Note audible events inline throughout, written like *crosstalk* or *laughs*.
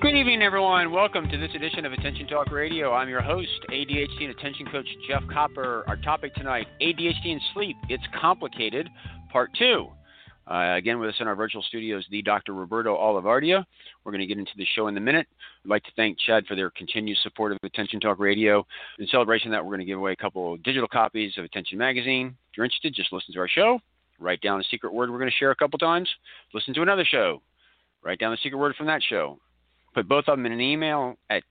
Good evening, everyone. Welcome to this edition of Attention Talk Radio. I'm your host, ADHD and Attention Coach Jeff Copper. Our topic tonight ADHD and Sleep. It's Complicated, Part 2. Uh, again, with us in our virtual studios, the Dr. Roberto Olivardia. We're going to get into the show in a minute. I'd like to thank CHADD for their continued support of Attention Talk Radio. In celebration of that, we're going to give away a couple of digital copies of Attention Magazine. If you're interested, just listen to our show. Write down the secret word we're going to share a couple times. Listen to another show. Write down the secret word from that show put both of them in an email at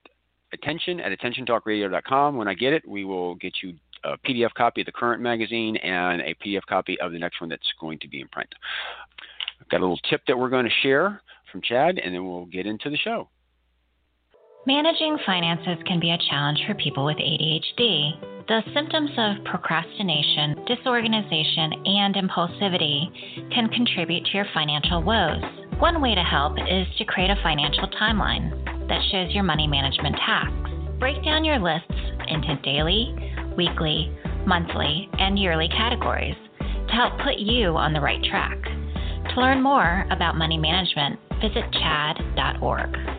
attention at attentiontalkradio.com. When I get it, we will get you a PDF copy of the current magazine and a PDF copy of the next one that's going to be in print. I've got a little tip that we're going to share from CHADD, and then we'll get into the show. Managing finances can be a challenge for people with ADHD. The symptoms of procrastination, disorganization, and impulsivity can contribute to your financial woes. One way to help is to create a financial timeline that shows your money management tasks. Break down your lists into daily, weekly, monthly, and yearly categories to help put you on the right track. To learn more about money management, visit chadd.org.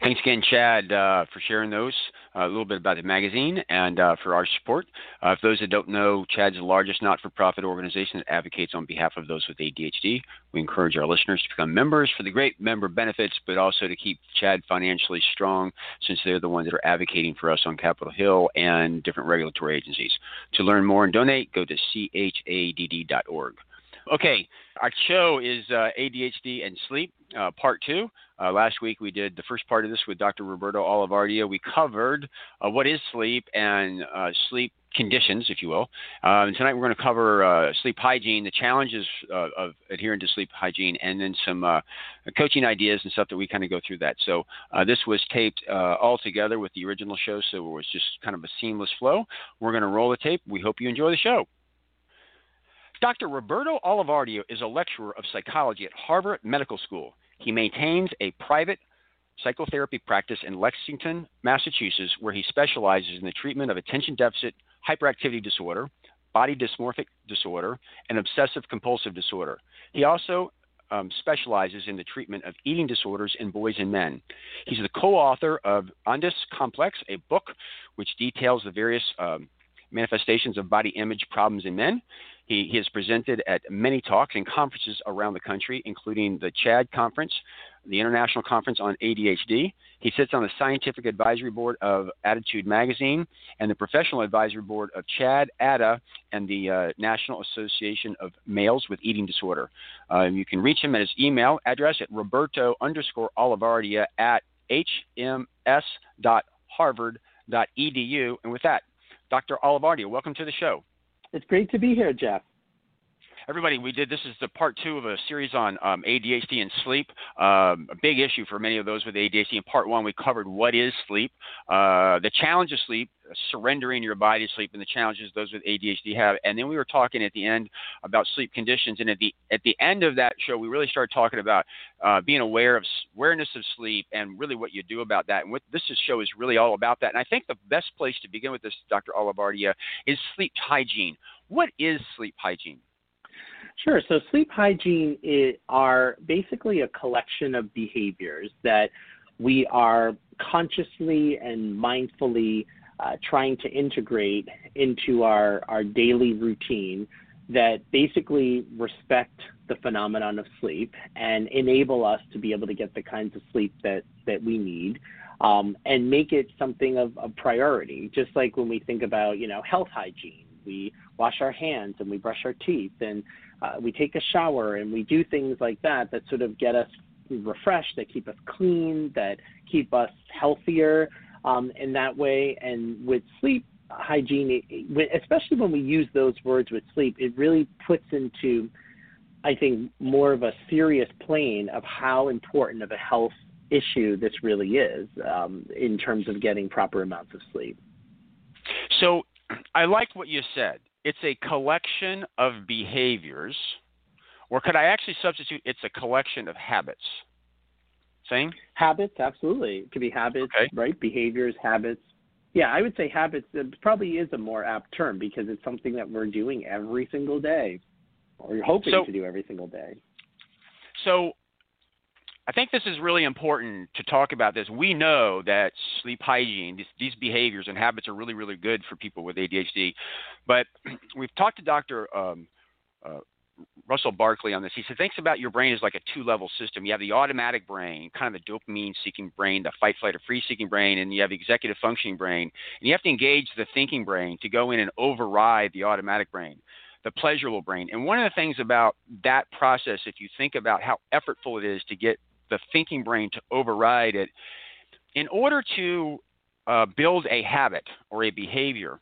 Thanks again, CHADD, uh, for sharing those. Uh, a little bit about the magazine and uh, for our support. Uh, for those that don't know, CHADD's the largest not for profit organization that advocates on behalf of those with ADHD. We encourage our listeners to become members for the great member benefits, but also to keep CHADD financially strong since they're the ones that are advocating for us on Capitol Hill and different regulatory agencies. To learn more and donate, go to chadd.org. Okay, our show is uh, ADHD and sleep, uh, part two. Uh, last week we did the first part of this with Dr. Roberto Olivardia. We covered uh, what is sleep and uh, sleep conditions, if you will. Um, tonight we're going to cover uh, sleep hygiene, the challenges of adhering to sleep hygiene, and then some coaching ideas and stuff that we kind of go through that. So this was taped all together with the original show, so it was just kind of a seamless flow. We're going to roll the tape. We hope you enjoy the show. Dr. Roberto Olivardia is a lecturer of psychology at Harvard Medical School. He maintains a private psychotherapy practice in Lexington, Massachusetts, where he specializes in the treatment of attention deficit hyperactivity disorder, body dysmorphic disorder, and obsessive compulsive disorder. He also um, specializes in the treatment of eating disorders in boys and men. He's the co author of Adonis Complex, a book which details the various um, manifestations of body image problems in men. He, he, has presented at many talks and conferences around the country, including the CHADD Conference, the International Conference on ADHD. He sits on the Scientific Advisory Board of ADDitude Magazine and the Professional Advisory Board of CHADD, ADDA, and the uh, National Association of Males with Eating Disorder. Uh, you can reach him at his email address at roberto underscore olivardia at hms.harvard.edu. And with that, Dr. Olivardia, welcome to the show. It's great to be here, Jeff. Everybody, we did this is the part two of a series on um, ADHD and sleep. Um, a big issue for many of those with ADHD. In part one, we covered what is sleep, uh, the challenge of sleep, surrendering your body to sleep, and the challenges those with ADHD have. And then we were talking at the end about sleep conditions. And at the at the end of that show, we really started talking about uh, being aware of awareness of sleep and really what you do about that. And what this show is really all about that. And I think the best place to begin with this, Dr. Olivardia, is sleep hygiene. What is sleep hygiene? Sure. So sleep hygiene are basically a collection of behaviors that we are consciously and mindfully uh, trying to integrate into our, our daily routine that basically respect the phenomenon of sleep and enable us to be able to get the kinds of sleep that, that we need um, and make it something of a priority. Just like when we think about, you know, health hygiene, we wash our hands and we brush our teeth and uh, we take a shower and we do things like that that sort of get us refreshed, that keep us clean, that keep us healthier um, in that way. And with sleep hygiene, especially when we use those words with sleep, it really puts into, I think, more of a serious plane of how important of a health issue this really is um, in terms of getting proper amounts of sleep. So I like what you said. It's a collection of behaviors, or could I actually substitute it's a collection of habits? Same? Habits, absolutely. It could be habits, okay. right? Behaviors, habits. Yeah, I would say habits it probably is a more apt term because it's something that we're doing every single day, or you're hoping so, to do every single day. So I think this is really important to talk about this. We know that sleep hygiene, these, these, behaviors and habits are really, really good for people with ADHD. But *clears throat* we've talked to Dr. Um, uh, Russell Barkley on this. He said, thinks about your brain as like a two level system. You have the automatic brain, kind of the dopamine seeking brain, the fight, flight, or freeze seeking brain, and you have the executive functioning brain. And you have to engage the thinking brain to go in and override the automatic brain the pleasurable brain. And one of the things about that process, if you think about how effortful it is to get the thinking brain to override it, in order to uh, build a habit or a behavior,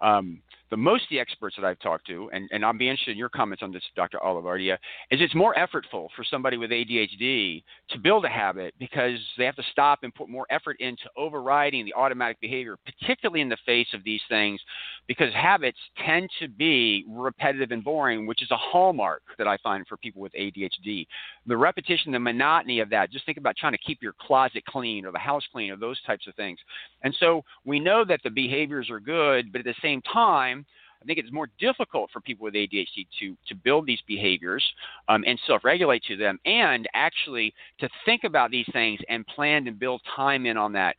um, the most of the experts that I've talked to, and, and I'll be interested in your comments on this, Dr. Olivardia, is it's more effortful for somebody with ADHD to build a habit because they have to stop and put more effort into overriding the automatic behavior, particularly in the face of these things, because habits tend to be repetitive and boring, which is a hallmark that I find for people with ADHD. The repetition, the monotony of that, just think about trying to keep your closet clean or the house clean or those types of things. And so we know that the behaviors are good, but at the same time, I think it's more difficult for people with ADHD to to build these behaviors um, and self-regulate to them, and actually to think about these things and plan and build time in on that.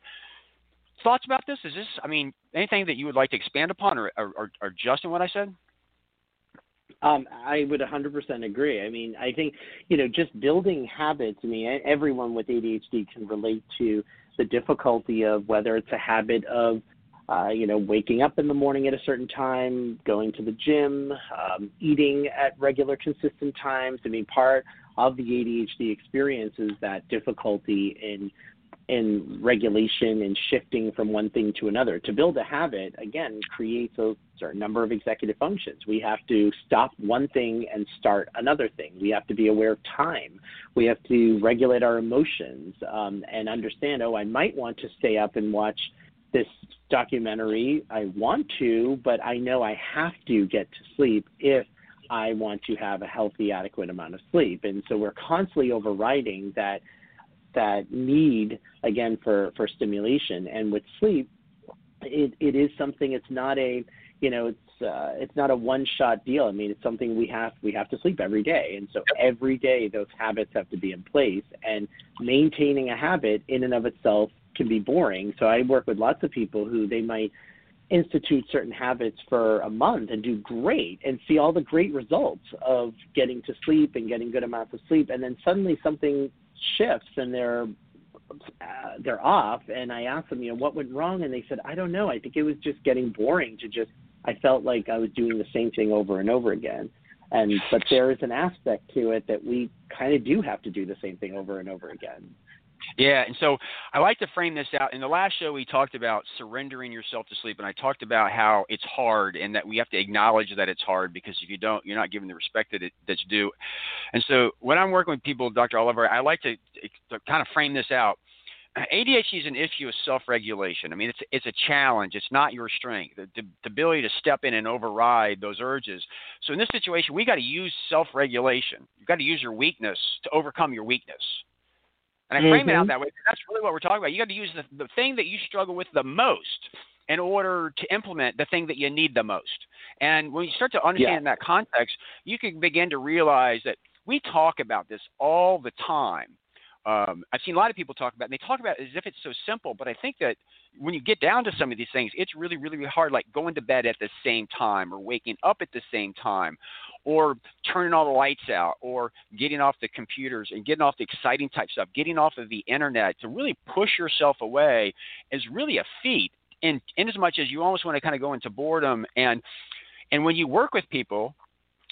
Thoughts about this? Is this, I mean, anything that you would like to expand upon or, or, or adjust in what I said? Um, I would 100% agree. I mean, I think, you know, just building habits, I mean, everyone with ADHD can relate to the difficulty of whether it's a habit of uh, you know, waking up in the morning at a certain time, going to the gym, um, eating at regular, consistent times. I mean, part of the ADHD experience is that difficulty in in regulation and shifting from one thing to another. To build a habit, again, creates a certain number of executive functions. We have to stop one thing and start another thing. We have to be aware of time. We have to regulate our emotions um, and understand, oh, I might want to stay up and watch this documentary. I want to, but I know I have to get to sleep if I want to have a healthy, adequate amount of sleep. And so we're constantly overriding that that need again for for stimulation. And with sleep, it, it is something. It's not a you know it's uh, it's not a one shot deal. I mean, it's something we have we have to sleep every day, and so every day those habits have to be in place. And maintaining a habit in and of itself can be boring. So I work with lots of people who they might institute certain habits for a month and do great and see all the great results of getting to sleep and getting good amounts of sleep and then suddenly something shifts and they're uh, they're off and I asked them, you know, what went wrong and they said, I don't know. I think it was just getting boring to just I felt like I was doing the same thing over and over again. And but there is an aspect to it that we kind of do have to do the same thing over and over again. Yeah, and so I like to frame this out. In the last show, we talked about surrendering yourself to sleep, and I talked about how it's hard and that we have to acknowledge that it's hard because if you don't, you're not given the respect that it, that's due. And so when I'm working with people, Dr. Oliver, I like to, to kind of frame this out. *clears throat* ADHD is an issue of self-regulation. I mean, it's it's a challenge. It's not your strength. The, the, the ability to step in and override those urges. So in this situation, we got to use self-regulation. You've got to use your weakness to overcome your weakness. And I frame mm-hmm. it out mm-hmm. that way. That's really what we're talking about. You got to use the, the thing that you struggle with the most in order to implement the thing that you need the most. And when you start to understand yeah. that context, you can begin to realize that we talk about this all the time. Um, I've seen a lot of people talk about, and they talk about it as if it's so simple. But I think that when you get down to some of these things, it's really, really, really hard, like going to bed at the same time, or waking up at the same time, or turning all the lights out or getting off the computers and getting off the exciting type stuff, getting off of the internet to really push yourself away is really a feat in, in as much as you almost want to kind of go into boredom and and when you work with people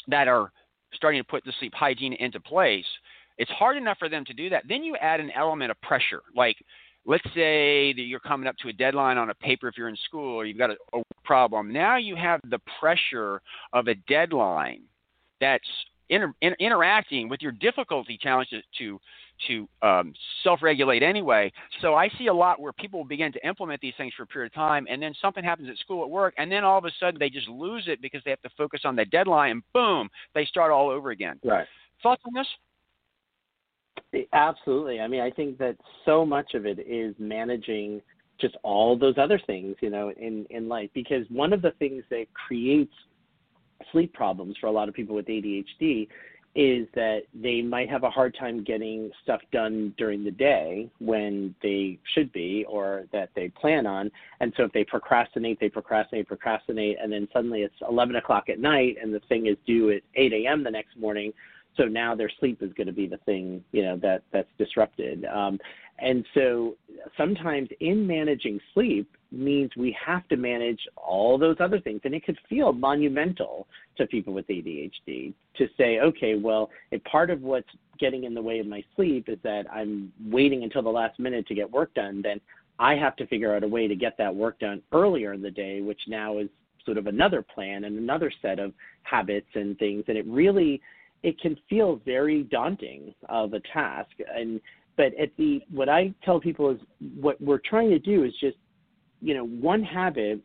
that are starting to put the sleep hygiene into place, it's hard enough for them to do that. Then you add an element of pressure. Like let's say that you're coming up to a deadline on a paper if you're in school or you've got a, a problem. Now you have the pressure of a deadline that's inter, inter, interacting with your difficulty challenges to to um, self-regulate anyway. So I see a lot where people begin to implement these things for a period of time, and then something happens at school, at work, and then all of a sudden they just lose it because they have to focus on the deadline, and boom, they start all over again. Right. Thoughts on this? Absolutely. I mean, I think that so much of it is managing just all those other things, you know, in in life. Because one of the things that creates sleep problems for a lot of people with ADHD is that they might have a hard time getting stuff done during the day when they should be or that they plan on. And so if they procrastinate, they procrastinate, procrastinate, and then suddenly it's 11 o'clock at night and the thing is due at 8 a.m. the next morning. So now their sleep is going to be the thing, you know, that that's disrupted. Um, and so sometimes in managing sleep means we have to manage all those other things. And it could feel monumental to people with ADHD to say, okay, well, if part of what's getting in the way of my sleep is that I'm waiting until the last minute to get work done, then I have to figure out a way to get that work done earlier in the day, which now is sort of another plan and another set of habits and things. And it really, it can feel very daunting of a task. And but at the what I tell people is what we're trying to do is just you know one habit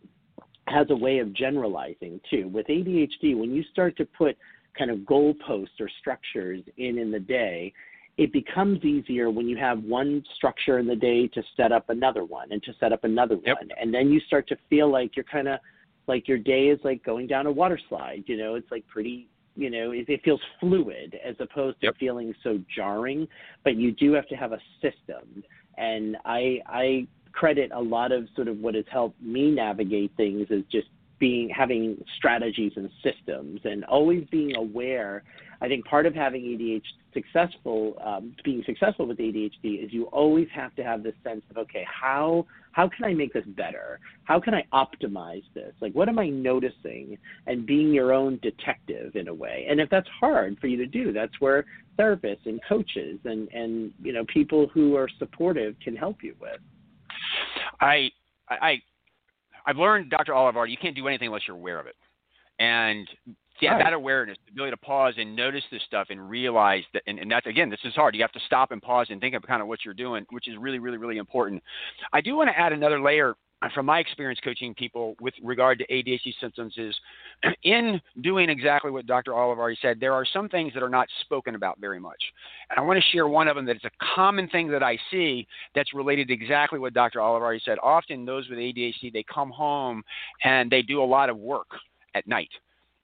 has a way of generalizing too. With ADHD, when you start to put kind of goalposts or structures in in the day, it becomes easier when you have one structure in the day to set up another one and to set up another yep. one, and then you start to feel like you're kind of like your day is like going down a water slide. You know, it's like pretty you know it, it feels fluid as opposed to yep. feeling so jarring but you do have to have a system and i i credit a lot of sort of what has helped me navigate things is just being having strategies and systems and always being aware I think part of having ADHD successful, um, being successful with ADHD, is you always have to have this sense of okay, how how can I make this better? How can I optimize this? Like, what am I noticing? And being your own detective in a way. And if that's hard for you to do, that's where therapists and coaches and and you know people who are supportive can help you with. I I I've learned, Dr. Olivar, you can't do anything unless you're aware of it. And yeah, right. that awareness, the ability to pause and notice this stuff and realize that, and, and that's again, this is hard. You have to stop and pause and think of kind of what you're doing, which is really, really, really important. I do want to add another layer from my experience coaching people with regard to ADHD symptoms is *clears throat* in doing exactly what Dr. Olivari said, there are some things that are not spoken about very much. And I want to share one of them that is a common thing that I see that's related to exactly what Dr. Olivari said. Often those with ADHD, they come home and they do a lot of work at night.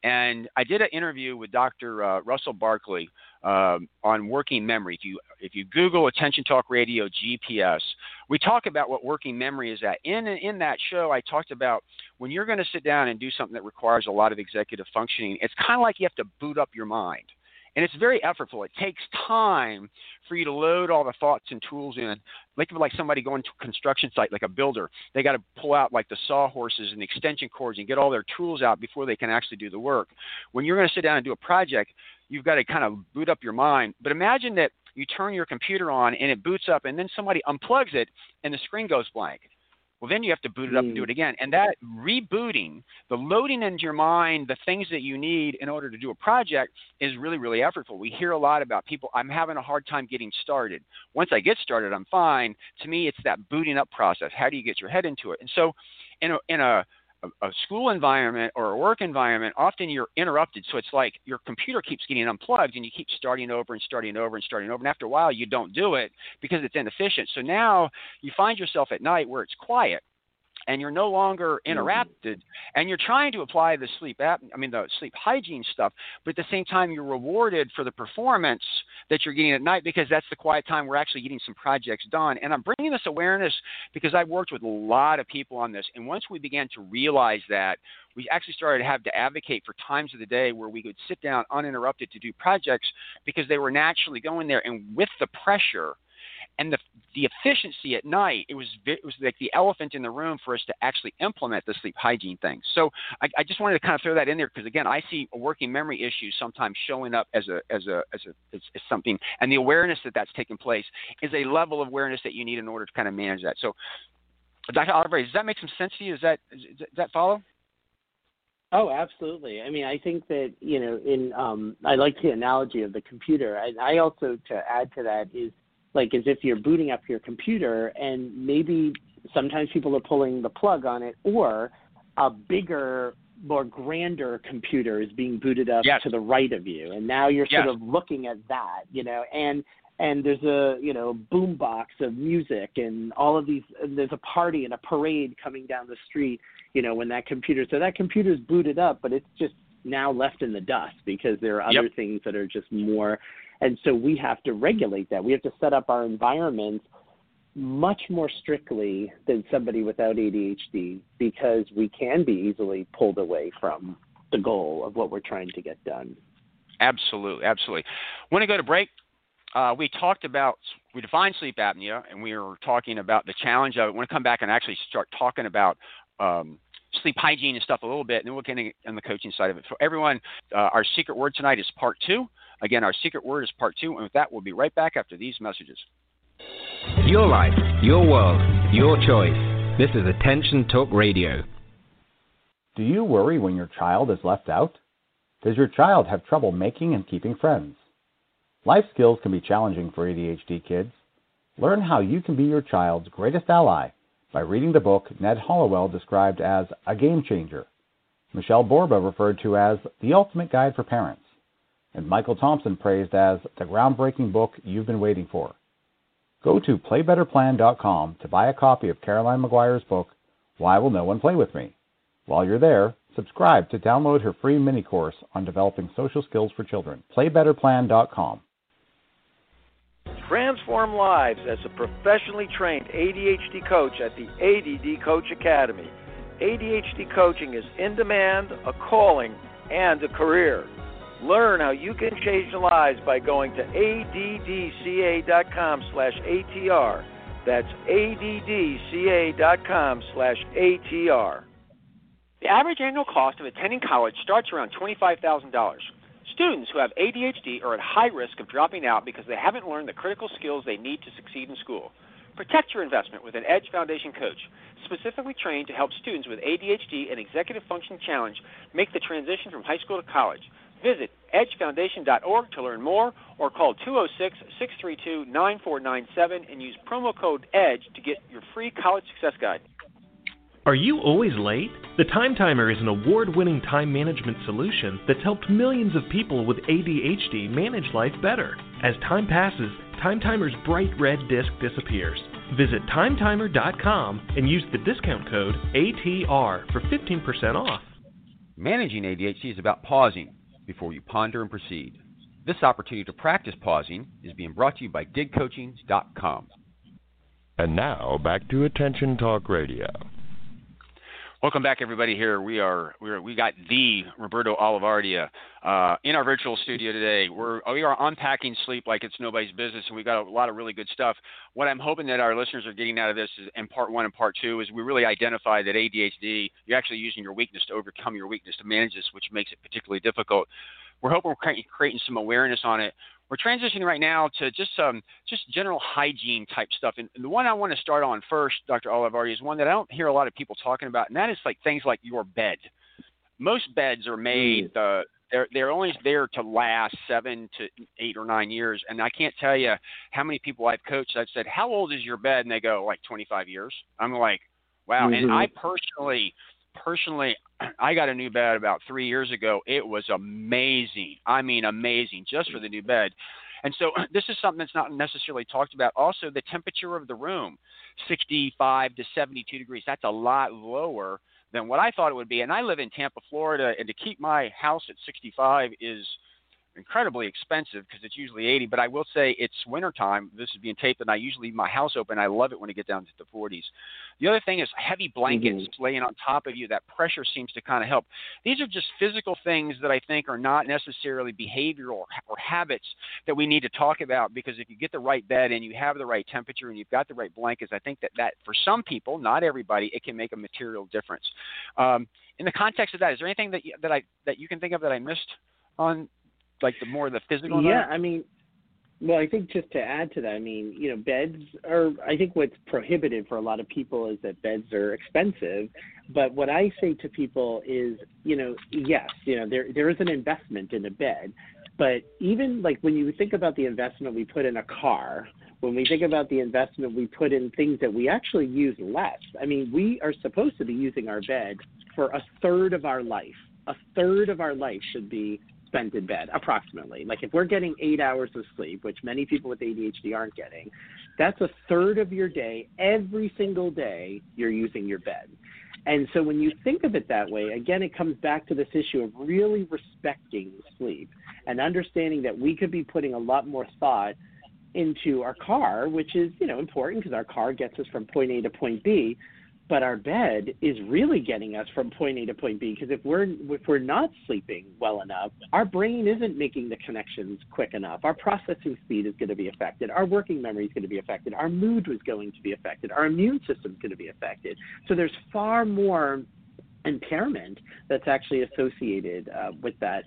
And I did an interview with Dr. Uh, Russell Barkley um, on working memory. If you if you Google Attention Talk Radio GPS, we talk about what working memory is at. In in that show, I talked about when you're going to sit down and do something that requires a lot of executive functioning. It's kind of like you have to boot up your mind and it's very effortful. It takes time for you to load all the thoughts and tools in. Of like somebody going to a construction site, like a builder. They got to pull out like the sawhorses and the extension cords and get all their tools out before they can actually do the work. When you're going to sit down and do a project, you've got to kind of boot up your mind. But imagine that you turn your computer on and it boots up, and then somebody unplugs it and the screen goes blank. Well, then you have to boot it up and do mm. it again. And that rebooting, the loading into your mind the things that you need in order to do a project is really, really effortful. We hear a lot about people, I'm having a hard time getting started. Once I get started, I'm fine. To me, it's that booting up process. How do you get your head into it? And so, in a, in a a, school environment or a work environment, often you're interrupted. So it's like your computer keeps getting unplugged and you keep starting over and starting over and starting over. And after a while, you don't do it because it's inefficient. So now you find yourself at night where it's quiet and you're no longer mm-hmm. interrupted and you're trying to apply the sleep app i mean the sleep hygiene stuff but at the same time you're rewarded for the performance that you're getting at night because that's the quiet time we're actually getting some projects done and i'm bringing this awareness because i've worked with a lot of people on this and once we began to realize that we actually started to have to advocate for times of the day where we could sit down uninterrupted to do projects because they were naturally going there and with the pressure and the the efficiency at night it was it was like the elephant in the room for us to actually implement the sleep hygiene thing. So I, I just wanted to kind of throw that in there because again I see working memory issue sometimes showing up as a as a as a as, as something, and the awareness that that's taking place is a level of awareness that you need in order to kind of manage that. So. Dr. Oliver, does that make some sense to you? Does that, does that follow? Oh, absolutely. I mean, I think that you know, in um, I like the analogy of the computer. I, I also to add to that is like as if you're booting up your computer, and maybe sometimes people are pulling the plug on it, or a bigger, more grander computer is being booted up yes. to the right of you, and now you're yes. sort of looking at that, you know, and and there's a you know boom box of music and all of these and there's a party and a parade coming down the street you know when that computer so that computer's booted up but it's just now left in the dust because there are other yep. things that are just more and so we have to regulate that we have to set up our environments much more strictly than somebody without ADHD because we can be easily pulled away from the goal of what we're trying to get done. Absolutely, absolutely. Want to go to break? uh, we talked about we defined sleep apnea, and we were talking about the challenge of it. I want to come back and actually start talking about um, sleep hygiene and stuff a little bit, and then we'll get on the coaching side of it. For everyone, uh, our secret word tonight is part two. Again, our secret word is part two, and with that, we'll be right back after these messages. Your life, your world, your choice. This is Attention Talk Radio. Do you worry when your child is left out? Does your child have trouble making and keeping friends? Life skills can be challenging for ADHD kids. Learn how you can be your child's greatest ally by reading the book Ned Hallowell described as a game changer, Michelle Borba referred to as the ultimate guide for parents, and Michael Thompson praised as the groundbreaking book you've been waiting for. Go to playbetterplan.com to buy a copy of Caroline Maguire's book, Why Will No One Play With Me? While you're there, subscribe to download her free mini course on developing social skills for children. Playbetterplan.com. Transform lives as a professionally trained ADHD coach at the ADD Coach Academy. ADHD coaching is in demand, a calling, and a career. Learn how you can change lives by going to addca.com slash ATR. That's addca.com slash ATR. The average annual cost of attending college starts around $25,000. Students who have ADHD are at high risk of dropping out because they haven't learned the critical skills they need to succeed in school. Protect your investment with an Edge Foundation coach, specifically trained to help students with ADHD and executive function challenge make the transition from high school to college. Visit edgefoundation.org to learn more or call 206 632 9497 and use promo code EDGE to get your free college success guide. Are you always late? The Time Timer is an award winning time management solution that's helped millions of people with ADHD manage life better. As time passes, Time Timer's bright red disc disappears. Visit timetimer.com and use the discount code ATR for 15% off. Managing ADHD is about pausing before you ponder and proceed. This opportunity to practice pausing is being brought to you by digcoaching.com. And now back to Attention Talk Radio. Welcome back, everybody. Here we are. We are, we got the Roberto Olivardia uh, in our virtual studio today. We're we are unpacking sleep like it's nobody's business, and we got a lot of really good stuff. What I'm hoping that our listeners are getting out of this is, in part one and part two is we really identify that ADHD. You're actually using your weakness to overcome your weakness to manage this, which makes it particularly difficult. We're hoping we're creating some awareness on it we're transitioning right now to just um, just general hygiene type stuff. And the one I want to start on first, Dr. Olivardi, is one that I don't hear a lot of people talking about, and that is like things like your bed. Most beds are made. Mm. Uh, they're they're only there to last seven to eight or nine years, and I can't tell you how many people I've coached. I've said, "How old is your bed?" and they go, "Like 25 years." I'm like, "Wow!" Mm-hmm. And I personally personally, *clears throat* I got a new bed about three years ago. It was amazing. I mean, amazing just for the new bed. And so *clears throat* this is something that's not necessarily talked about. Also, the temperature of the room, 65 to 72 degrees. That's a lot lower than what I thought it would be. And I live in Tampa, Florida, and to keep my house at 65 is – incredibly expensive because it's usually 80. But I will say it's wintertime. This is being taped, and I usually leave my house open. I love it when it gets down to the 40s. The other thing is heavy blankets mm-hmm. laying on top of you. That pressure seems to kind of help. These are just physical things that I think are not necessarily behavioral or, or habits that we need to talk about because if you get the right bed and you have the right temperature and you've got the right blankets, I think that that for some people, not everybody, it can make a material difference. Um, in the context of that, is there anything that you, that I that you can think of that I missed on like the more the physical? Yeah, I mean, Well, I think just to add to that, I mean, you know, beds are. I think what's prohibited for a lot of people is that beds are expensive. But what I say to people is, you know, yes, you know, there there is an investment in a bed, but even like when you think about the investment we put in a car, when we think about the investment we put in things that we actually use less, I mean, we are supposed to be using our bed for a third of our life. A third of our life should be spent in bed, approximately. Like if we're getting eight hours of sleep, which many people with ADHD aren't getting, that's a third of your day. Every single day, you're using your bed. And so when you think of it that way, again, it comes back to this issue of really respecting sleep and understanding that we could be putting a lot more thought into our car, which is, you know, important because our car gets us from point A to point B but our bed is really getting us from point A to point B because if we're if we're not sleeping well enough, our brain isn't making the connections quick enough. Our processing speed is going to be affected. Our working memory is going to be affected. Our mood is going to be affected. Our immune system is going to be affected. So there's far more impairment that's actually associated uh, with that.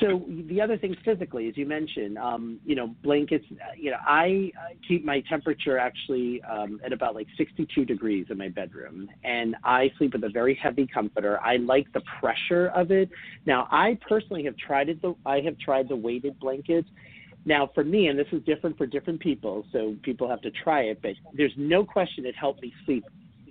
So the other things physically, as you mentioned, um, you know, blankets. You know, I keep my temperature actually um, at about like 62 degrees in my bedroom, and I sleep with a very heavy comforter. I like the pressure of it. Now, I personally have tried it. The, I have tried the weighted blankets. Now, for me, and this is different for different people, so people have to try it, but there's no question it helped me sleep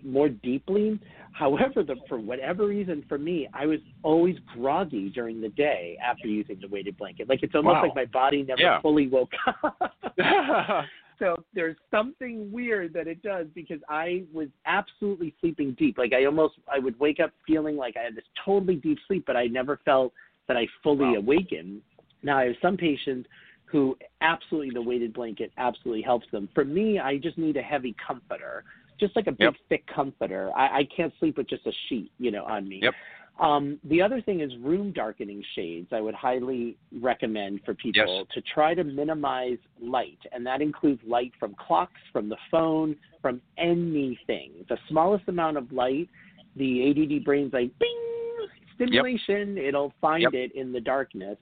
more deeply. However, the, for whatever reason, for me, I was always groggy during the day after using the weighted blanket. Like it's almost wow. like my body never yeah. fully woke up. *laughs* so there's something weird that it does because I was absolutely sleeping deep. Like I almost I would wake up feeling like I had this totally deep sleep, but I never felt that I fully wow. awakened. Now I have some patients who absolutely the weighted blanket absolutely helps them. For me, I just need a heavy comforter just like a big yep. thick comforter. I, I can't sleep with just a sheet, you know, on me. Yep. Um, the other thing is room darkening shades. I would highly recommend for people yes. to try to minimize light, and that includes light from clocks, from the phone, from anything. The smallest amount of light, the ADD brain's like bing stimulation. Yep. It'll find yep. it in the darkness.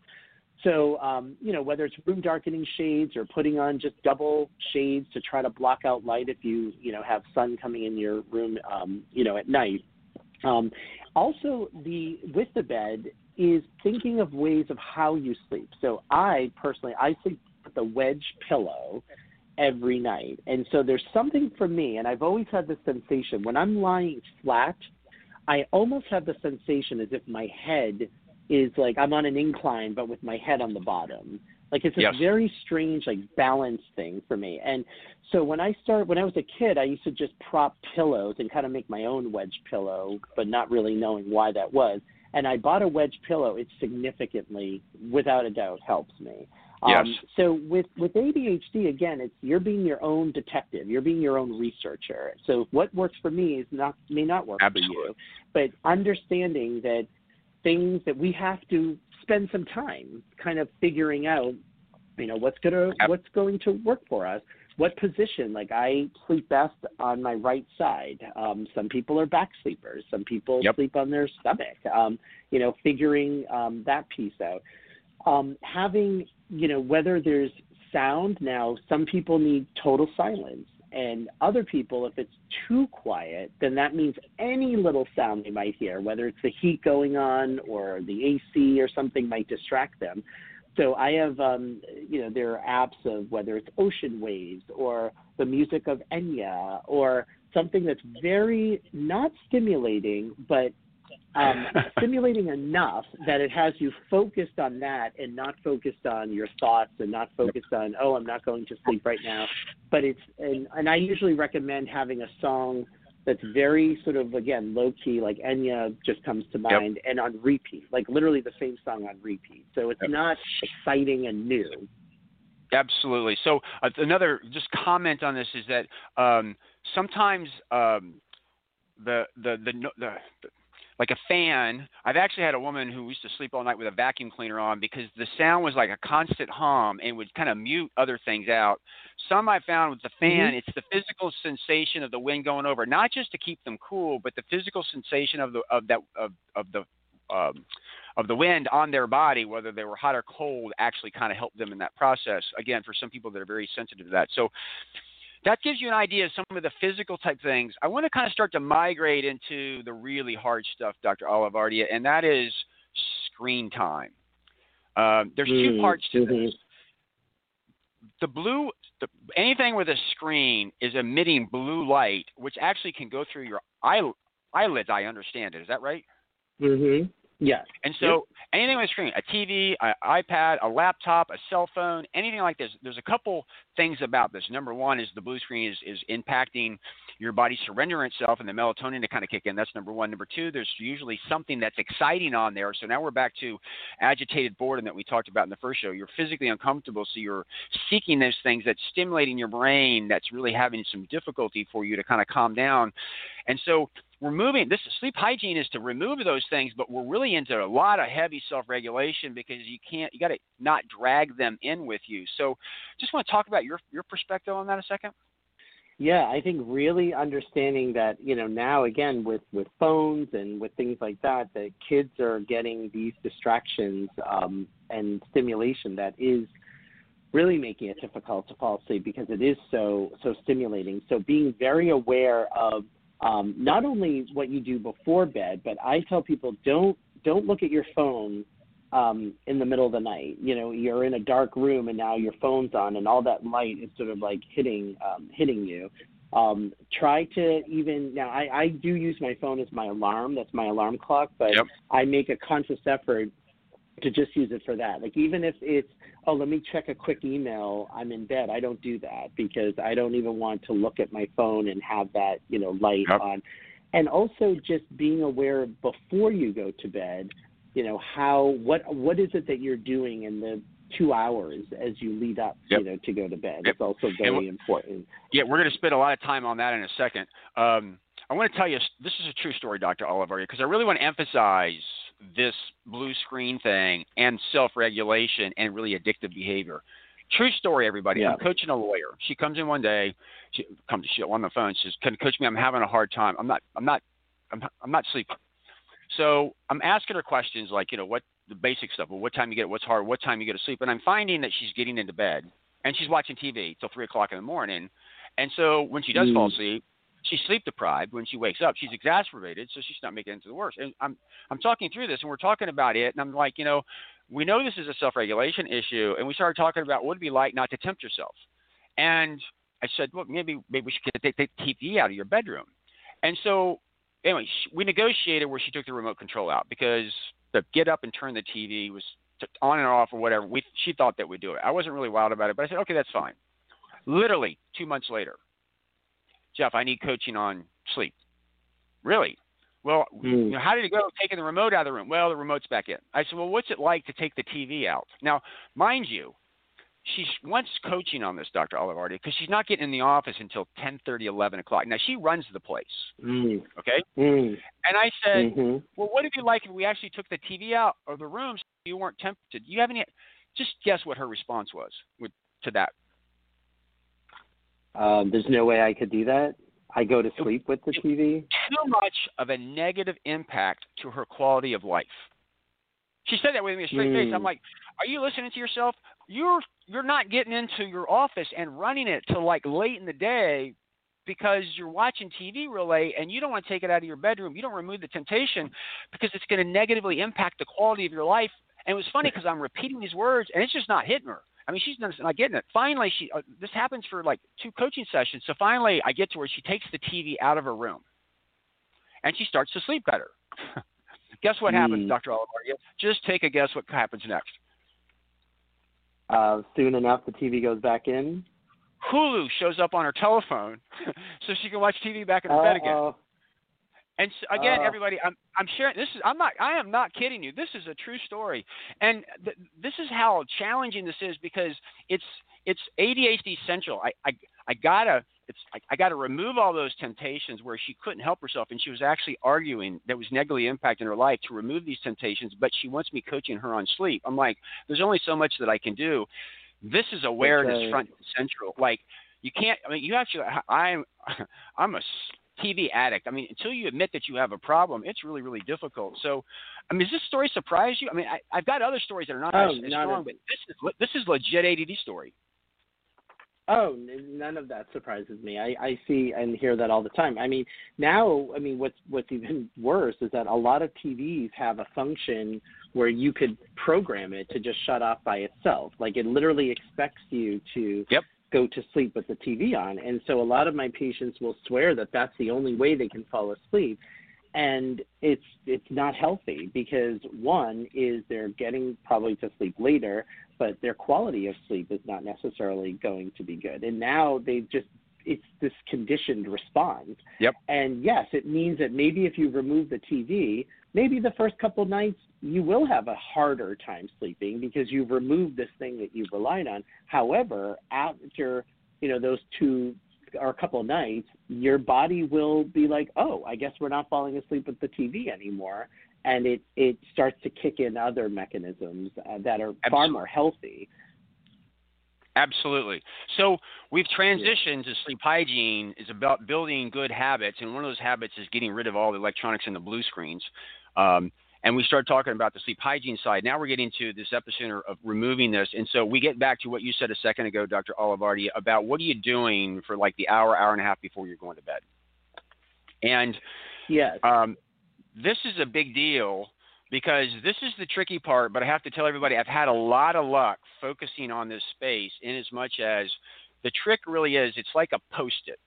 So, um, you know, whether it's room darkening shades or putting on just double shades to try to block out light if you, you know, have sun coming in your room, um, you know, at night. Um, also, the with the bed is thinking of ways of how you sleep. So, I personally, I sleep with a wedge pillow every night, and so there's something for me, and I've always had this sensation when I'm lying flat. I almost have the sensation as if my head is like I'm on an incline but with my head on the bottom. Like it's a yes. very strange like balance thing for me. And so when I start when I was a kid, I used to just prop pillows and kind of make my own wedge pillow, but not really knowing why that was. And I bought a wedge pillow. It significantly, without a doubt, helps me. Yes. Um, so with with ADHD, again, it's you're being your own detective. You're being your own researcher. So what works for me is not may not work Absolutely. for you. But understanding that things that we have to spend some time kind of figuring out you know what's going to what's going to work for us what position like i sleep best on my right side. Um, some people are back sleepers. Some people yep. sleep on their stomach. Um, you know figuring um, that piece out. Um, having you know whether there's sound now some people need total silence and other people, if it's too quiet, then that means any little sound they might hear, whether it's the heat going on or the AC or something, might distract them. So I have, um, you know, there are apps of whether it's ocean waves or the music of Enya or something that's very not stimulating, but um, *laughs* stimulating enough that it has you focused on that and not focused on your thoughts and not focused on oh I'm not going to sleep right now. But it's and, and I usually recommend having a song that's very sort of again low key like Enya just comes to mind yep. and on repeat like literally the same song on repeat. So it's yep. not exciting and new. Absolutely. So uh, another just comment on this is that um, sometimes um, the, the the the the like a fan. I've actually had a woman who used to sleep all night with a vacuum cleaner on because the sound was like a constant hum and would kind of mute other things out. Some I found with the fan, mm-hmm. it's the physical sensation of the wind going over, not just to keep them cool, but the physical sensation of the of that of of the um, of the wind on their body, whether they were hot or cold, actually kind of helped them in that process. Again, for some people that are very sensitive to that. So that gives you an idea of some of the physical type things. I want to kind of start to migrate into the really hard stuff, Dr. Olivardia, and that is screen time. Um, there's two Mm, parts to mhm. this. The blue, the, anything with a screen is emitting blue light, which actually can go through your eye, eyelids. I understand it. Is that right? Mhm. Yes. And so anything on the screen, a TV, an iPad, a laptop, a cell phone, anything like this, there's a couple things about this. Number one is the blue screen is, is impacting your body surrendering itself and the melatonin to kind of kick in. That's number one. Number two, there's usually something that's exciting on there. So now we're back to agitated boredom that we talked about in the first show. You're physically uncomfortable, so you're seeking those things that's stimulating your brain that's really having some difficulty for you to kind of calm down. And so we're moving this sleep hygiene is to remove those things but we're really into a lot of heavy self-regulation because you can't you got to not drag them in with you so just want to talk about your your perspective on that a second Yeah, I think really understanding that, you know, now again with with phones and with things like that, that kids are getting these distractions um, and stimulation that is really making it difficult to fall asleep because it is so so stimulating. So being very aware of um, not only what you do before bed, but I tell people don't don't look at your phone um, in the middle of the night. You know, you're in a dark room and now your phone's on and all that light is sort of like hitting um, hitting you. Um, try to even now. I, I do use my phone as my alarm. That's my alarm clock, but Yep. I make a conscious effort to just use it for that. Like even if it's oh let me check a quick email, I'm in bed. I don't do that because I don't even want to look at my phone and have that you know light Yep. on. And also just being aware before you go to bed, you know how what what is it that you're doing in the two hours as you lead up Yep. you know to go to bed. Yep. It's also very important. yeah we're going to spend a lot of time on that in a second um, i want to tell you this is a true story dr oliver because i really want to emphasize this blue screen thing and self-regulation and really addictive behavior. True story everybody. Yeah. i'm coaching a lawyer. She comes in one day she comes to she on the phone she says can you coach me i'm having a hard time. I'm not i'm not i'm, I'm not sleeping. So i'm asking her questions like you know what the basic stuff well what time you get what's hard what time you get to sleep? And i'm finding that she's getting into bed and she's watching tv till three o'clock in the morning. And so when she does fall Mm. asleep she's sleep deprived when she wakes up. She's exacerbated so she's not making it into the worst. And i'm i'm talking through this and we're talking about it and i'm like you know we know this is a self-regulation issue and we started talking about what it'd be like not to tempt yourself. And i said well maybe maybe we should take, the tv out of your bedroom. And so anyway we negotiated where she took the remote control out because the get up and turn the tv was on and off or whatever. We she thought that we'd do it. I wasn't really wild about it but i said okay that's fine. Literally two months later Jeff, I need coaching on sleep. Really? Well, Mm. you know, how did it go taking the remote out of the room? Well, the remote's back in. I said, well, what's it like to take the TV out? Now, mind you, she wants coaching on this, Dr. Olivardi, because she's not getting in the office until 10:30, 11 o'clock. Now, she runs the place, Mm. okay? Mm. And I said, Mhm. well, what if you like if we actually took the TV out of the room so you weren't tempted? Do you have any? Just guess what her response was with, to that. Um, there's no way I could do that. I go to sleep with the TV. too much of a negative impact to her quality of life. She said that with me a straight face. I'm Mm. like, "Are you listening to yourself? You're you're not getting into your office and running it till like late in the day because you're watching TV real late and you don't want to take it out of your bedroom. You don't remove the temptation because it's going to negatively impact the quality of your life." And it was funny because I'm repeating these words and it's just not hitting her. I mean, she's not getting it. Finally, she uh, this happens for like two coaching sessions. So finally, I get to where she takes the TV out of her room and she starts to sleep better. *laughs* guess what happens, Hmm. Dr. Olivaria? Just take a guess what happens next. Uh, soon enough, the TV goes back in. Hulu shows up on her telephone *laughs* so she can watch TV back in her bed again. And s again, Oh. everybody, I'm I'm sharing. This is I'm not I am not kidding you. This is a true story, and th- this is how challenging this is because it's it's ADHD central. I I, I gotta it's I, I gotta remove all those temptations where she couldn't help herself, and she was actually arguing that was negatively impacting her life to remove these temptations. But she wants me coaching her on sleep. I'm like, there's only so much that I can do. This is awareness right. front and central. Like you can't. I mean, you actually. I'm *laughs* I'm a TV addict. I mean, until you admit that you have a problem, it's really, really difficult. So, I mean, does this story surprise you? I mean, I, have got other stories that are not oh, as, as strong, a, but this is this is legit ADD story. Oh, none of that surprises me. I, I see and hear that all the time. I mean, now, I mean, what's what's even *laughs* worse is that a lot of TVs have a function where you could program it to just shut off by itself. Like it literally expects you to yep. Go to sleep with the TV on. And so a lot of my patients will swear that that's the only way they can fall asleep. And it's it's not healthy because one is they're getting probably to sleep later but their quality of sleep is not necessarily going to be good. And now they've just it's this conditioned response. Yep. And yes it means that maybe if you remove the tv maybe the first couple nights you will have a harder time sleeping because you've removed this thing that you've relied on however after you know those two or a couple of nights, your body will be like, oh, I guess we're not falling asleep with the TV anymore, and it it starts to kick in other mechanisms uh, that are Absolutely. far more healthy. Absolutely. So we've transitioned to sleep hygiene is about building good habits, and one of those habits is getting rid of all the electronics and the blue screens. Um, and we started talking about the sleep hygiene side. Now we're getting to this epicenter of removing this, and so we get back to what you said a second ago, Dr. Olivardia, about what are you doing for like the hour, hour and a half before you're going to bed. And yes, um, this is a big deal because this is the tricky part. But I have to tell everybody, I've had a lot of luck focusing on this space, in as much as the trick really is, it's like a post-it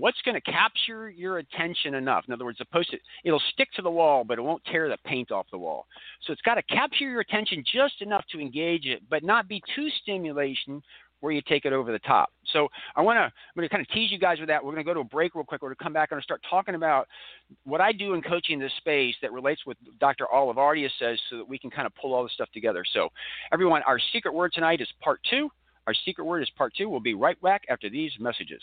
what's going to capture your attention enough? In other words, a post-it, it'll stick to the wall, but it won't tear the paint off the wall. So it's got to capture your attention just enough to engage it, but not be too stimulation where you take it over the top. So I want to, I'm going to kind of tease you guys with that. We're going to go to a break real quick. We're going to come back and start talking about what I do in coaching this space that relates with Dr. Olivardia says so that we can kind of pull all this stuff together. So everyone, our secret word tonight is part two. Our secret word is part two. We'll be right back after these messages.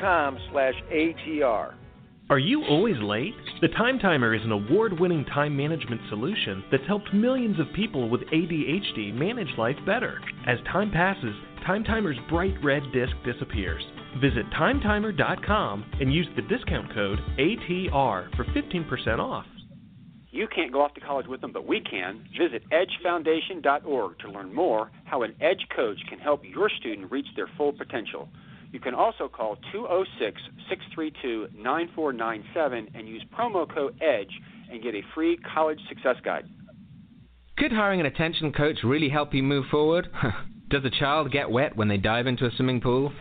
com slash ATR. Are you always late? The Time Timer is an award winning time management solution that's helped millions of people with ADHD manage life better. As time passes, Time Timer's bright red disc disappears. Visit timetimer.com and use the discount code ATR for 15% off. You can't go off to college with them, but we can. Visit edgefoundation.org to learn more how an Edge coach can help your student reach their full potential. You can also call 206 632 9497 and use promo code EDGE and get a free college success guide. Could hiring an attention coach really help you move forward? *laughs* Does a child get wet when they dive into a swimming pool?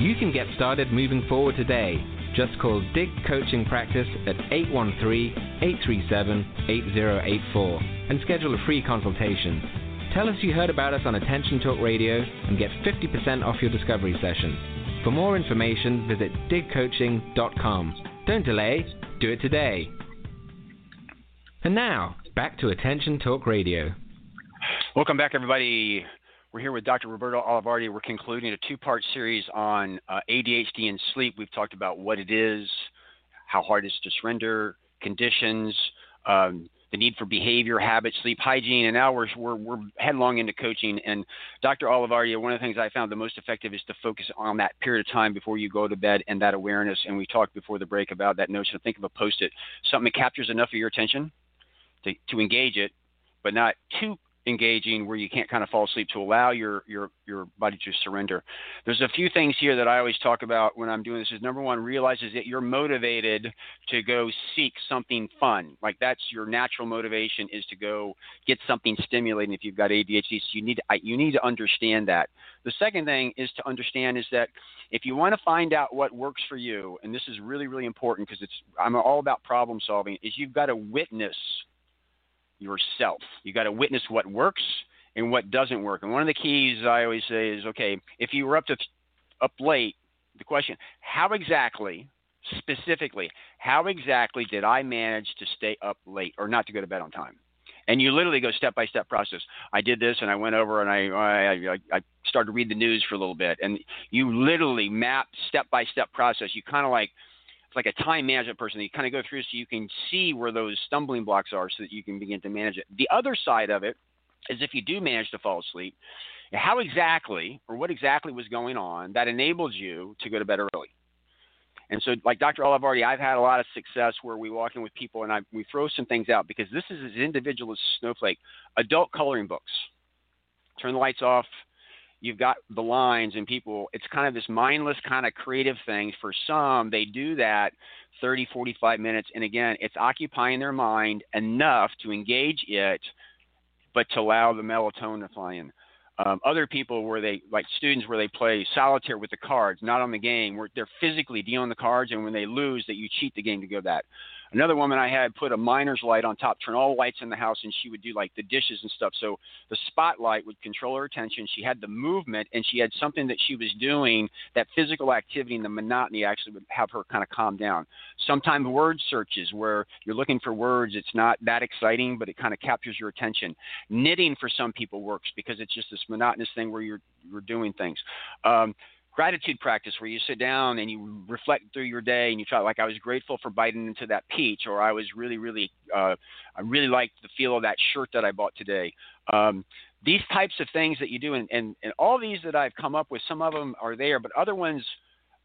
You can get started moving forward today. Just call Dig Coaching Practice at 813 837 8084 and schedule a free consultation. Tell us you heard about us on Attention Talk Radio and get 50% off your discovery session. For more information, visit digcoaching.com. Don't delay, do it today. And now, back to Attention Talk Radio. Welcome back, everybody. We're here with Dr. Roberto Olivardia. We're concluding a two part series on uh, ADHD and sleep. We've talked about what it is, how hard it is to surrender, conditions, um, the need for behavior, habit, sleep hygiene, and now we're, we're, we're headlong into coaching. And Dr. Olivardia, one of the things I found the most effective is to focus on that period of time before you go to bed and that awareness. And we talked before the break about that notion of think of a post-it, something that captures enough of your attention to, to engage it, but not too engaging where you can't kind of fall asleep to allow your your your body to surrender. There's a few things here that I always talk about when I'm doing this. Is number one, realizes that you're motivated to go seek something fun. Like that's your natural motivation is to go get something stimulating. If you've got ADHD, so you need to, you need to understand that. The second thing is to understand is that if you want to find out what works for you, and this is really really important because it's I'm all about problem solving. Is you've got to witness yourself. You got to witness what works and what doesn't work. And one of the keys I always say is, okay, if you were up to up late, the question, how exactly specifically, how exactly did I manage to stay up late or not to go to bed on time? And you literally go step by step process. I did this, and I went over and I, I I started to read the news for a little bit, and you literally map step by step process. You kind of like it's like a time management person. You kind of go through so you can see where those stumbling blocks are, so that you can begin to manage it. The other side of it is if you do manage to fall asleep, how exactly or what exactly was going on that enabled you to go to bed early. And so, like Dr. Olivardia, I've had a lot of success where we walk in with people and I, we throw some things out because this is as individual as Snowflake. Adult coloring books. Turn the lights off. You've got the lines and people. It's kind of this mindless kind of creative thing. For some, they do that 30, 45 minutes. And again, it's occupying their mind enough to engage it, but to allow the melatonin to fly in. Um, other people where they like students where they play solitaire with the cards, not on the game, where they're physically dealing the cards, and when they lose, that you cheat the game to go that. Another woman I had put a miner's light on top, turn all the lights in the house, and she would do like the dishes and stuff. So the spotlight would control her attention. She had the movement, and she had something that she was doing. That physical activity and the monotony actually would have her kind of calm down. Sometimes word searches where you're looking for words. It's not that exciting, but it kind of captures your attention. Knitting for some people works because it's just this monotonous thing where you're you're doing things. Um, gratitude practice where you sit down and you reflect through your day and you try like I was grateful for biting into that peach or I was really really uh, I really liked the feel of that shirt that I bought today. Um, these types of things that you do and, and, and all these that I've come up with, some of them are there, but other ones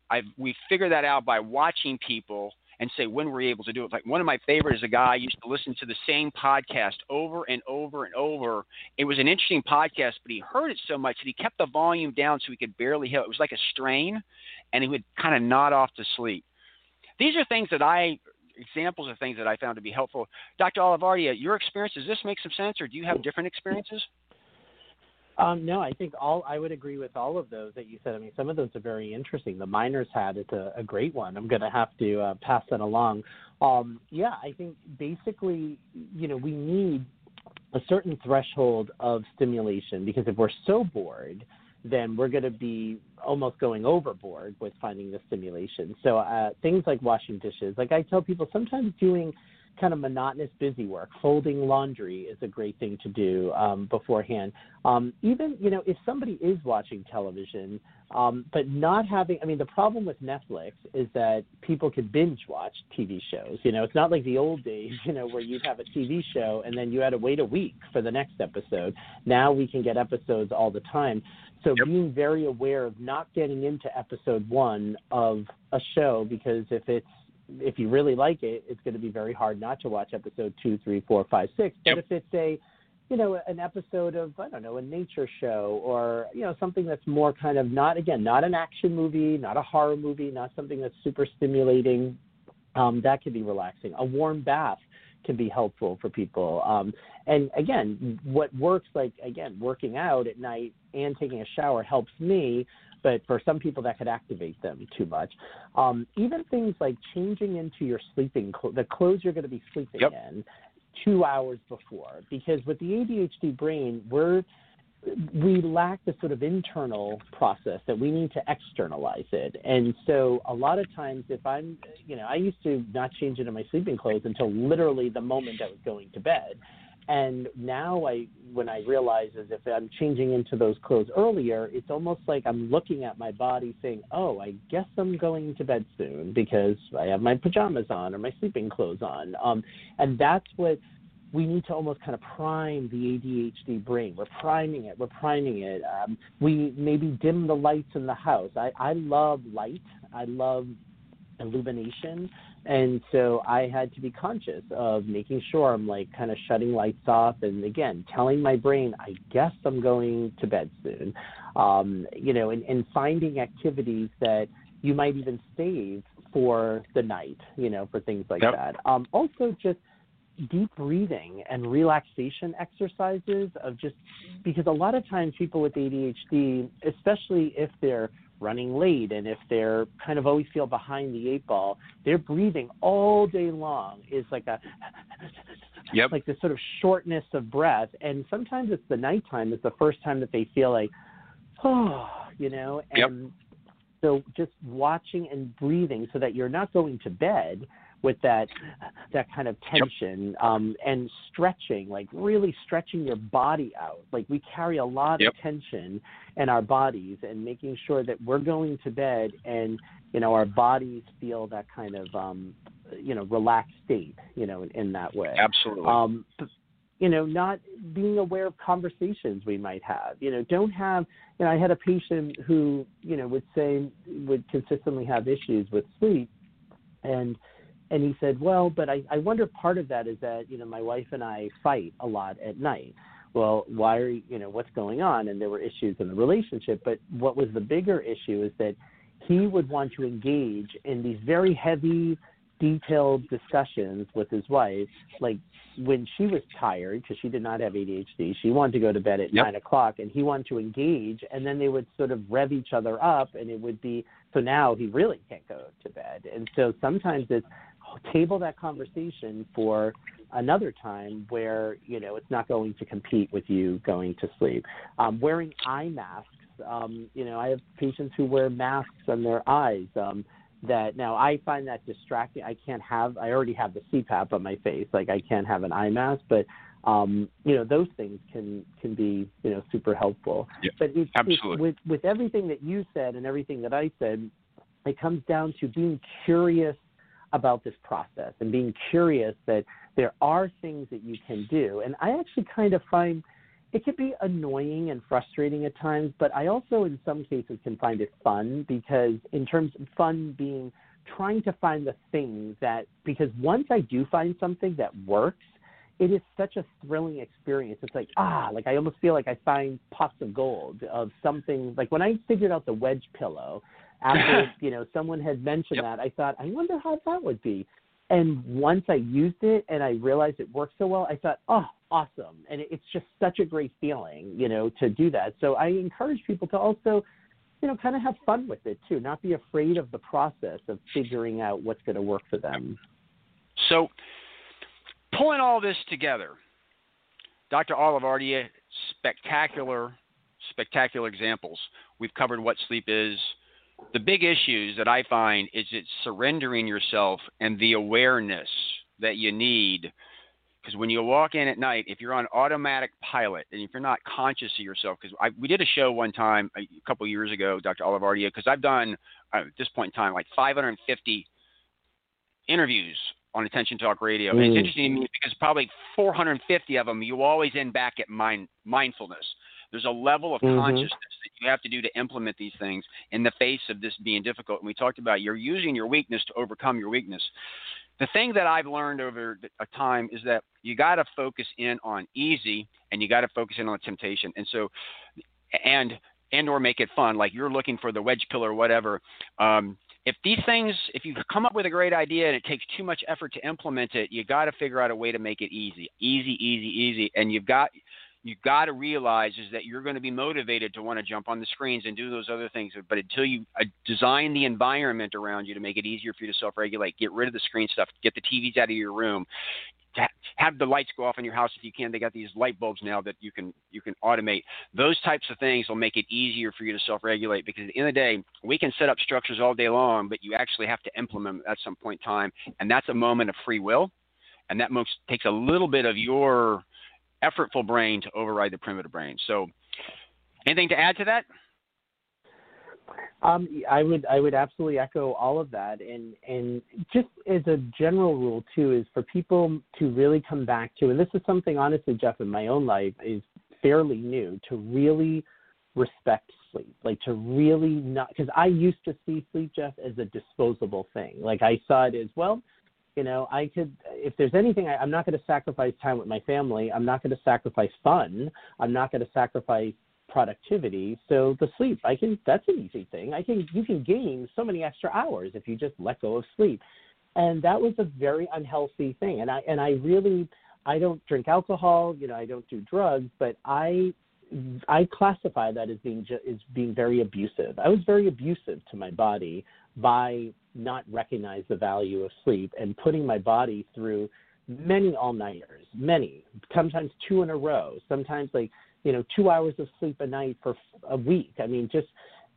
I've we figured that out by watching people and say when we're able to do it. Like one of my favorites is a guy I used to listen to the same podcast over and over and over. It was an interesting podcast, but he heard it so much that he kept the volume down so he could barely hear. It It was like a strain, and he would kind of nod off to sleep. These are things that I examples of things that I found to be helpful. Dr. Olivardia, your experience, does this make some sense, or do you have different experiences? Um, no, I think all I would agree with all of those that you said. I mean, some of those are very interesting. The miners had is a, a great one. I'm going to have to uh, pass that along. Um, yeah, I think basically, you know, we need a certain threshold of stimulation because if we're so bored, then we're going to be almost going overboard with finding the stimulation. So uh, things like washing dishes, like I tell people, sometimes doing kind of monotonous busy work. Folding laundry is a great thing to do um, beforehand. Um, even you know if somebody is watching television, um, but not having. I mean, the problem with Netflix is that people can binge watch TV shows. You know, it's not like the old days. *laughs* You know, where you'd have a TV show and then you had to wait a week for the next episode. Now we can get episodes all the time. So yep. being very aware of not getting into episode one of a show because if it's if you really like it, it's going to be very hard not to watch episode two, three, four, five, six. Yep. But if it's a you know, an episode of I don't know, a nature show or you know something that's more kind of not again not an action movie, not a horror movie, not something that's super stimulating. Um, that can be relaxing. A warm bath can be helpful for people. Um, and again, what works like again working out at night and taking a shower helps me but for some people that could activate them too much. Um, even things like changing into your sleeping cl- the clothes you're going to be sleeping yep. in two hours before, because with the ADHD brain, we're we lack the sort of internal process that we need to externalize it. And so a lot of times if I'm, you know, I used to not change into my sleeping clothes until literally the moment I was going to bed. And now I, when I realize is if I'm changing into those clothes earlier, it's almost like I'm looking at my body saying, "Oh, I guess I'm going to bed soon because I have my pajamas on or my sleeping clothes on." Um, and that's what we need to almost kind of prime the ADHD brain. We're priming it. We're priming it. Um, we maybe dim the lights in the house. I, I love light. I love illumination. And so I had to be conscious of making sure I'm like kind of shutting lights off and again telling my brain, I guess I'm going to bed soon. Um, you know, and, and finding activities that you might even save for the night, you know, for things like yep. that. Um, also just deep breathing and relaxation exercises of just because a lot of times people with ADHD, especially if they're running late and if they're kind of always feel behind the eight ball, their breathing all day long is like a yep. like this sort of shortness of breath. And sometimes it's the nighttime is the first time that they feel like, oh, you know, and yep. So just watching and breathing so that you're not going to bed with that that kind of tension um, and stretching, like really stretching your body out. Like we carry a lot Yep. of tension in our bodies, and making sure that we're going to bed and you know our bodies feel that kind of um, you know relaxed state, you know, in, in that way. Absolutely. Um, p- you know, not being aware of conversations we might have. You know, don't have. You know, I had a patient who you know would say would consistently have issues with sleep, and and he said, well, but I, I wonder part of that is that you know my wife and I fight a lot at night. Well, why are you you know what's going on? And there were issues in the relationship, but what was the bigger issue is that he would want to engage in these very heavy, detailed discussions with his wife, like when she was tired because she did not have ADHD, she wanted to go to bed at Yep. nine o'clock, and he wanted to engage, and then they would sort of rev each other up, and it would be so now he really can't go to bed, and so sometimes it's table that conversation for another time where you know it's not going to compete with you going to sleep. Um, wearing eye masks, um, you know, I have patients who wear masks on their eyes. Um, that now I find that distracting. I can't have. I already have the CPAP on my face. Like I can't have an eye mask, but um, you know those things can can be you know super helpful. Yeah, but it's, absolutely. it's with with everything that you said and everything that I said, it comes down to being curious about this process and being curious that there are things that you can do. And I actually kind of find it can be annoying and frustrating at times, but I also, in some cases, can find it fun because, in terms of fun being trying to find the thing that, because once I do find something that works, it is such a thrilling experience. It's like, ah, like I almost feel like I find pots of gold of something. Like when I figured out the wedge pillow, after, *laughs* you know, someone had mentioned Yep. that, I thought, I wonder how that would be. And once I used it and I realized it worked so well, I thought, oh, awesome. And it- it's just such a great feeling, you know, to do that. So I encourage people to also, you know, kind of have fun with it too, not be afraid of the process of figuring out what's going to work for them. So, pulling all this together, Dr. Olivardia, spectacular, spectacular examples. We've covered what sleep is. The big issues that I find is it's surrendering yourself and the awareness that you need. Because when you walk in at night, if you're on automatic pilot and if you're not conscious of yourself, because we did a show one time a couple years ago, Dr. Olivardia, because I've done uh, at this point in time like 550 interviews on Attention Talk Radio. And it's Mm. interesting to me because probably 450 of them you always end back at mind, mindfulness. There's a level of Mhm. consciousness that you have to do to implement these things in the face of this being difficult. And we talked about you're using your weakness to overcome your weakness. The thing that I've learned over a time is that you got to focus in on easy and you got to focus in on temptation. And so, and and or make it fun, like you're looking for the wedge pillar or whatever. Um, if these things, if you come up with a great idea and it takes too much effort to implement it, you got to figure out a way to make it easy, easy, easy, easy. And you've got you've got to realize is that you're going to be motivated to want to jump on the screens and do those other things. But until you uh, design the environment around you to make it easier for you to self-regulate, get rid of the screen stuff, get the TVs out of your room, have the lights go off in your house if you can. They got these light bulbs now that you can you can automate. Those types of things will make it easier for you to self-regulate because at the end of the day, we can set up structures all day long, but you actually have to implement them at some point in time, and that's a moment of free will, and that most takes a little bit of your effortful brain to override the primitive brain. So, anything to add to that? Um, I would I would absolutely echo all of that, and and just as a general rule too is for people to really come back to, and this is something honestly, Jeff, in my own life is fairly new to really respect sleep, like to really not because I used to see sleep, Jeff, as a disposable thing. Like I saw it as well. You know, I could, if there's anything, I, I'm not going to sacrifice time with my family. I'm not going to sacrifice fun. I'm not going to sacrifice productivity. So the sleep, I can that's an easy thing. I can you can gain so many extra hours if you just let go of sleep. And that was a very unhealthy thing. And I and I really I don't drink alcohol, you know, I don't do drugs, but I I classify that as being as being very abusive. I was very abusive to my body by not recognize the value of sleep and putting my body through many all nighters, many, sometimes two in a row, sometimes like you know two hours of sleep a night for a week. I mean, just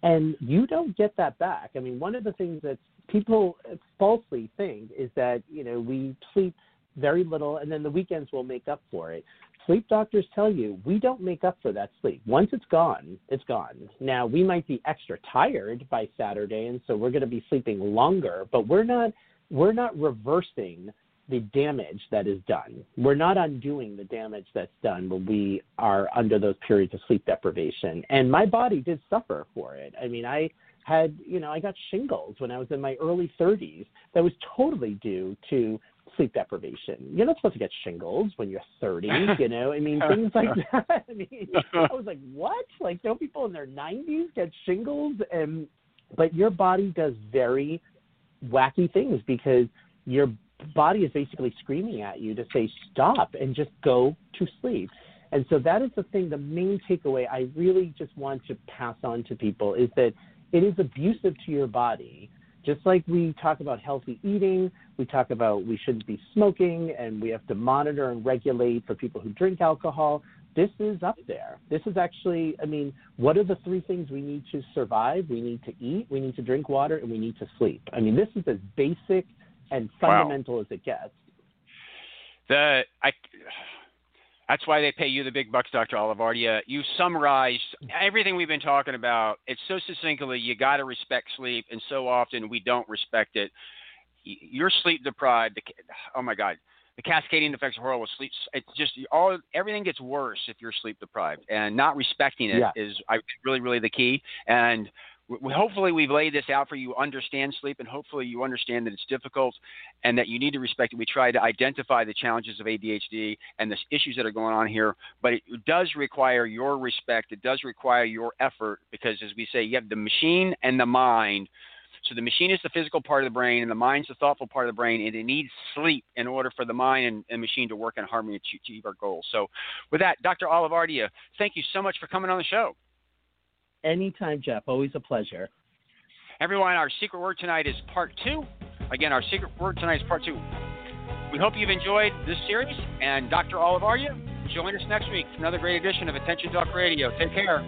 And you don't get that back. I mean, one of the things that people falsely think is that, you know, we sleep very little and then the weekends will make up for it. Sleep doctors tell you we don't make up for that sleep. Once it's gone, it's gone. Now, we might be extra tired by Saturday and so we're going to be sleeping longer, but we're not we're not reversing the damage that is done. We're not undoing the damage that's done when we are under those periods of sleep deprivation. And my body did suffer for it. I mean, I had, you know, I got shingles when I was in my early 30s. That was totally due to sleep deprivation. You're not supposed to get shingles when you're 30, *laughs* you know? I mean, things like *laughs* that. *laughs* I mean, I was like, what? Like, don't people in their 90s get shingles? And, but your body does very wacky things because your body is basically screaming at you to say stop and just go to sleep. And so that is the thing, the main takeaway I really just want to pass on to people is that it is abusive to your body. Just like we talk about healthy eating, we talk about we shouldn't be smoking and we have to monitor and regulate for people who drink alcohol. This is up there. This is actually, I mean, what are the three things we need to survive? We need to eat, we need to drink water, and we need to sleep. I mean, this is as basic and fundamental wow. as it gets. The I that's why they pay you the big bucks, Dr. Olivardia. You summarized everything we've been talking about. It's so succinctly. You got to respect sleep, and so often we don't respect it. You're sleep deprived. Oh my God, the cascading effects of horrible sleep. It's just all everything gets worse if you're sleep deprived, and not respecting it yeah. is really, really the key. And hopefully we've laid this out for you understand sleep and hopefully you understand that it's difficult and that you need to respect it we try to identify the challenges of adhd and the issues that are going on here but it does require your respect it does require your effort because as we say you have the machine and the mind so the machine is the physical part of the brain, and the mind's the thoughtful part of the brain, and it needs sleep in order for the mind and, and machine to work in harmony to achieve our goals. So, with that, Dr. Olivardia, thank you so much for coming on the show. Anytime, Jeff. Always a pleasure. Everyone, our secret word tonight is part two. Again, our secret word tonight is part two. We hope you've enjoyed this series. And Dr. Olivardia. join us next week for another great edition of Attention Talk Radio. Take care.